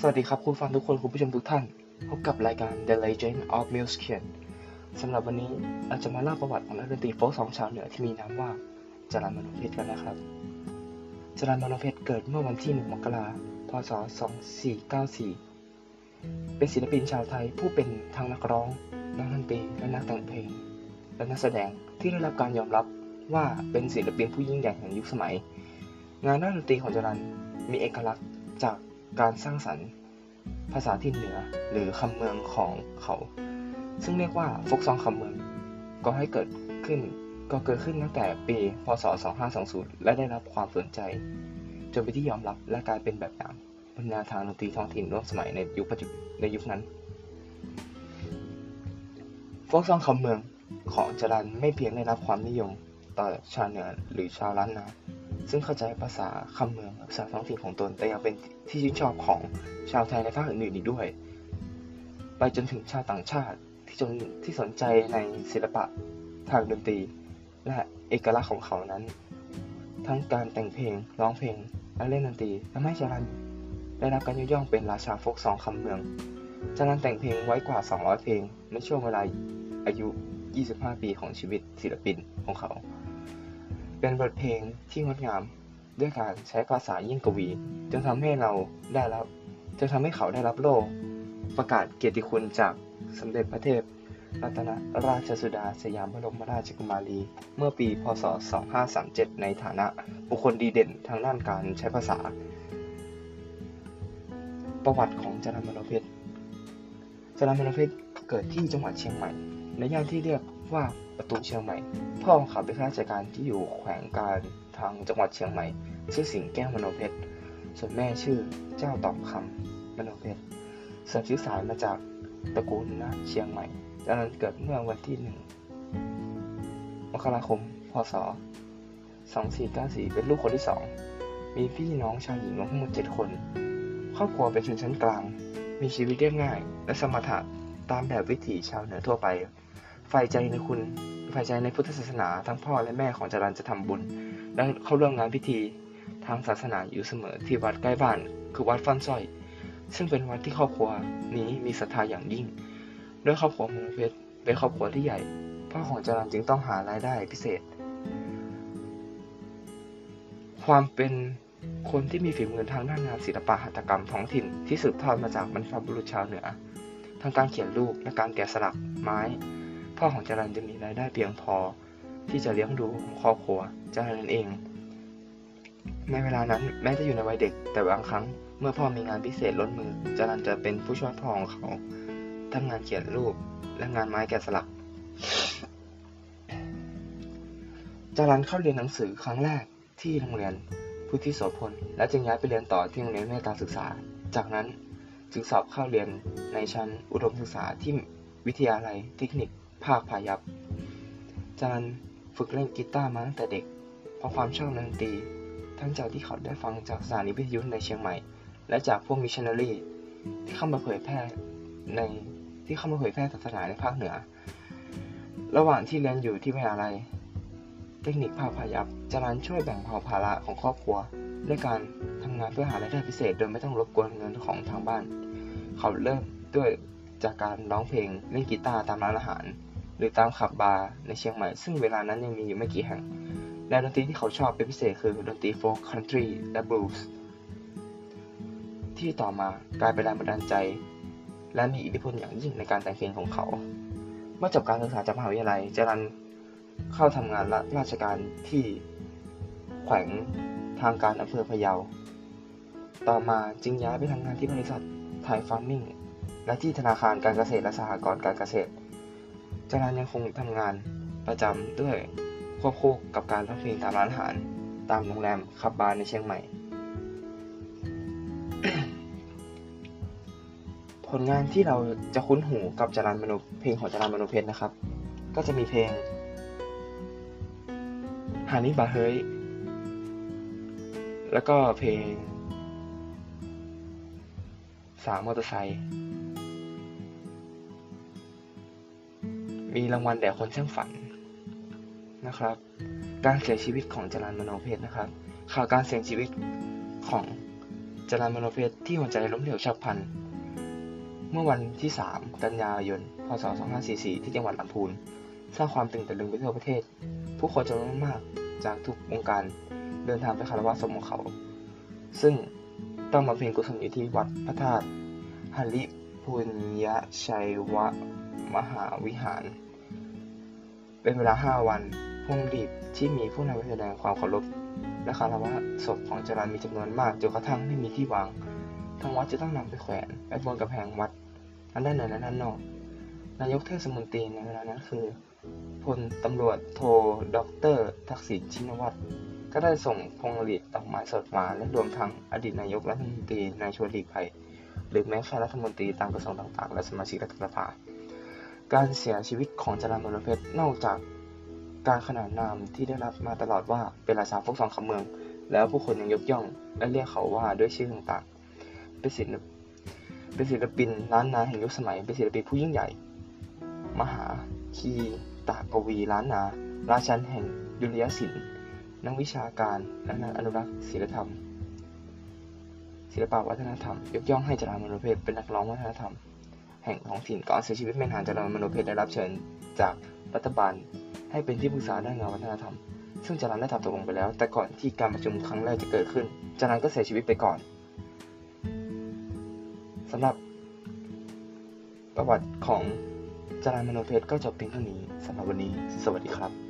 สวัสดีครับคุณฟังทุกคนคุณผู้ชมทุกท่าน พบกับรายการ The Legend of Musician สำหรับวันนี้เราจะมาเล่าประวัติของนักดนตรีโฟล์กสองชาวเหนือที่มีนามว่าจรัญมโนเพชรกันนะครับจรัญมโนเพชรเกิดเมื่อวันที่ 1 มกราคม พศ 2494 เป็นศิลปินชาวไทยผู้เป็นทั้งนักร้องนักดนตรีและนักแต่งเพลง และนักแสดงที่ได้รับการยอมรับว่าเป็นศิลปินผู้ยิ่งใหญ่แห่งยุคสมัย งานด้านดนตรีของจรัญมีเอกลักษณ์จาก การสร้างสรรค์ ภาษาถิ่นเหนือหรือคำเมืองของเขา ซึ่งเรียกว่าฟกซองคำเมือง ก็ให้เกิดขึ้นก็เกิดขึ้นตั้งแต่ปี พศ 2520 และได้รับความสนใจจนเป็นที่ยอมรับและกลายเป็นแบบอย่างบนแนวทางดนตรีท้องถิ่นร่วมสมัยในยุคปัจจุบันในยุคนั้นฟกซองคำเมืองของจรันไม่เพียงได้รับความนิยมต่อชาวเหนือหรือชาวล้านนา ซึ่งเข้าใจภาษาคำเมืองภาษาท้องถิ่นของตน แต่ยังเป็นที่ชื่นชอบของชาวไทยในภาคอื่นๆอีกด้วย ไปจนถึงชาวต่างชาติที่จนที่สนใจในศิลปะทางดนตรี และเอกลักษณ์ของเขานั้น ทั้งการแต่งเพลงร้องเพลงและเล่นดนตรีทำให้จรันได้รับการยกย่องเป็นราชาโฟกซองคำเมืองจรันแต่งเพลงไว้กว่า 200 เพลงในช่วงเวลาอายุ 25 ปีของชีวิตศิลปินของเขา เป็นบทเพลงที่งดงาม ด้วยการใช้ภาษายิ่งกวีจนทำให้เราได้รับจนทำให้เขาได้รับโล่ประกาศเกียรติคุณจากสมเด็จพระเทพรัตนราชสุดาสยามบรมราชกุมารี เมื่อปี พศ 2537 ในฐานะบุคคลดีเด่นทางด้านการใช้ภาษา ประวัติของจรัญมโนเพชรจรัญมโนเพชรเกิดที่จังหวัดเชียงใหม่ ในย่านที่เรียก ว่าประตูเชียงใหม่ พ่อของเขาเป็นข้าราชการที่อยู่แขวงการทางจังหวัดเชียงใหม่ ชื่อสิงแก้วมโนเพชร ส่วนแม่ชื่อเจ้าตอบคำมโนเพชรสืบชื่อสายมาจากตระกูลนะเชียงใหม่จากนั้นเกิดเมื่อวันที่หนึ่งมกราคม พศ 2494 เป็นลูกคนที่สอง มีพี่น้องชายหญิงรวมทั้งหมดเจ็ดคน ครอบครัวเป็นชนชั้นกลาง มีชีวิตเรียบง่าย และสมถะตามแบบวิถีชาวเหนือทั่วไป ใฝ่ใจในคุณใฝ่ใจในพุทธศาสนา ทั้งพ่อและแม่ของจรันจะทำบุญ และเข้าร่วมงานพิธีทางศาสนาอยู่เสมอที่วัดใกล้บ้าน คือวัดฟันสร้อย ซึ่งเป็นวัดที่ครอบครัวนี้มีศรัทธาอย่างยิ่งด้วยครอบครัวมงเพชรเป็นครอบครัวที่ใหญ่ พ่อของจรันจึงต้องหารายได้พิเศษ ความเป็นคนที่มีฝีมือทางด้านงานศิลปะหัตถกรรมท้องถิ่นที่สืบทอดมาจากบรรพบุรุษชาวเหนือทั้งการเขียนรูปและการแกะสลักไม้ พ่อของจรันจะมีรายได้เพียงพอ ที่จะเลี้ยงดูครอบครัวจรันเอง ในเวลานั้นแม้จะอยู่ในวัยเด็ก แต่บางครั้งเมื่อพ่อมีงานพิเศษล้นมือจรันจะเป็นผู้ช่วยพ่อของเขาทำงานเขียนรูปและงานไม้แกะสลักจรันเข้าเรียนหนังสือครั้งแรกที่โรงเรียนพุทธิโสพลและจึงย้ายไปเรียนต่อที่โรงเรียนเมตตาศึกษา จากนั้นจึงสอบเข้าเรียนในชั้นอุดมศึกษาที่วิทยาลัยเทคนิค ภาคพายัพจันฝึกเล่นกีตาร์มาตั้งแต่เด็ก เพราะความชอบดนตรี ทั้งจากที่เขาได้ฟังจากสถานีวิทยุในเชียงใหม่ และจากพวกมิชชันนารีที่เข้ามาเผยแพร่ในที่เข้ามาเผยแพร่ศาสนาในภาคเหนือ ระหว่างที่เรียนอยู่ที่วิทยาลัย เทคนิคภาคพายัพจรัลช่วยแบ่งเบาภาระของครอบครัวด้วยการทำงานเพื่อหารายได้พิเศษ โดยไม่ต้องรบกวนเงินของทางบ้าน เขาเริ่มด้วยจากการร้องเพลงเล่นกีตาร์ตามร้านอาหาร หรือตามผับบาร์ในเชียงใหม่ ซึ่งเวลานั้นยังมีอยู่ไม่กี่แห่งแนวดนตรีที่เขาชอบเป็นพิเศษคือดนตรีโฟล์คคันทรีและบลูส์ที่ต่อมากลายเป็นแรงบันดาลใจ และมีอิทธิพลอย่างยิ่งในการแต่งเพลงของเขา เมื่อจบการศึกษาจากมหาวิทยาลัยจรันเข้าทำงานราชการที่แขวงทางการอำเภอพะเยา ต่อมาจึงย้ายไปทำงานที่บริษัทไทยฟาร์มมิ่งและที่ธนาคารการเกษตรและสหกรณ์การเกษตร จารันยังคงทำงานประจำด้วยควบคู่กับการร้องเพลงตามร้านอาหาร ตามโรงแรมขับบาร์ในเชียงใหม่ ผลงานที่เราจะคุ้นหูกับจารันมโนเพลงของจารันมโนเพชรนะครับ ก็จะมีเพลงฮานิบาเฮยแล้วก็เพลงสามมอเตอร์ไซค์ มีรางวัลแด่คนช่างฝันนะครับ การเสียชีวิตของจรันมโนเพชรนะครับ ข่าวการเสียชีวิตของจรัญมโนเพชรที่หัวใจล้มเหลวฉับพลัน เมื่อวันที่ 3 กันยายน พศ 2544 ที่จังหวัดลำพูน สร้างความตื่นตะลึงไปทั่วประเทศ ผู้คนจำนวนมากจากทุกวงการเดินทางไปคารวะศพของเขา ซึ่งต้องมาเพ็ญกุศลอยู่ที่วัดพระธาตุหริปุญญชัยวมหาวิหาร เป็นเวลา 5 วันพวงหรีดที่มีผู้นำแสดงความเคารพและคารวะศพของจรัลมีจำนวนมากจนกระทั่งไม่มีที่วางทางวัดจะต้องนำไปแขวนไว้บนกำแพงวัดทั้งด้านในและด้านนอก นายกรัฐมนตรีในเวลานั้นคือพลตำรวจโทด็อกเตอร์ทักษิณชินวัตรก็ได้ส่งพวงหรีดดอกไม้สดมาและรวมทั้งอดีตนายกรัฐมนตรีนายชวนหลีกภัย หรือแม้แต่รัฐมนตรีตามกระทรวงต่างๆ และสมาชิกรัฐสภา การเสียชีวิตของจรัญมรเพชรนอกจากการขนานนามที่ได้รับมาตลอดว่าเป็นราชาพวกทองคำเมือง แล้วผู้คนยังยกย่องและเรียกเขาว่าด้วยชื่อต่างๆเป็นศิลปเป็นศิลปินล้านนาแห่งยุคสมัย เป็นศิลปินผู้ยิ่งใหญ่ มหาคีตากวีล้านนา ราชันแห่งดุริยศิลป์นักวิชาการและนักอนุรักษ์ศิลธรรม ศิลปวัฒนธรรม ยกย่องให้จรัญมโนเพชรเป็นนักร้องวัฒนธรรม ห่งท้องถิ่นก่อนเสียชีวิตเม่นานจรันมโนเพชรได้รับเชิญจากรัฐบาล ให้เป็นที่ปรึกษาด้านงานวัฒนธรรม ซึ่งจรันได้ทำตกลงไปแล้ว แต่ก่อนที่การประชุมครั้งแรกจะเกิดขึ้นจรันก็เสียชีวิตไปก่อนสำหรับประวัติของจรันมโนเพชรก็จบเพียงเท่านี้สำหรับวันนี้ สวัสดีครับ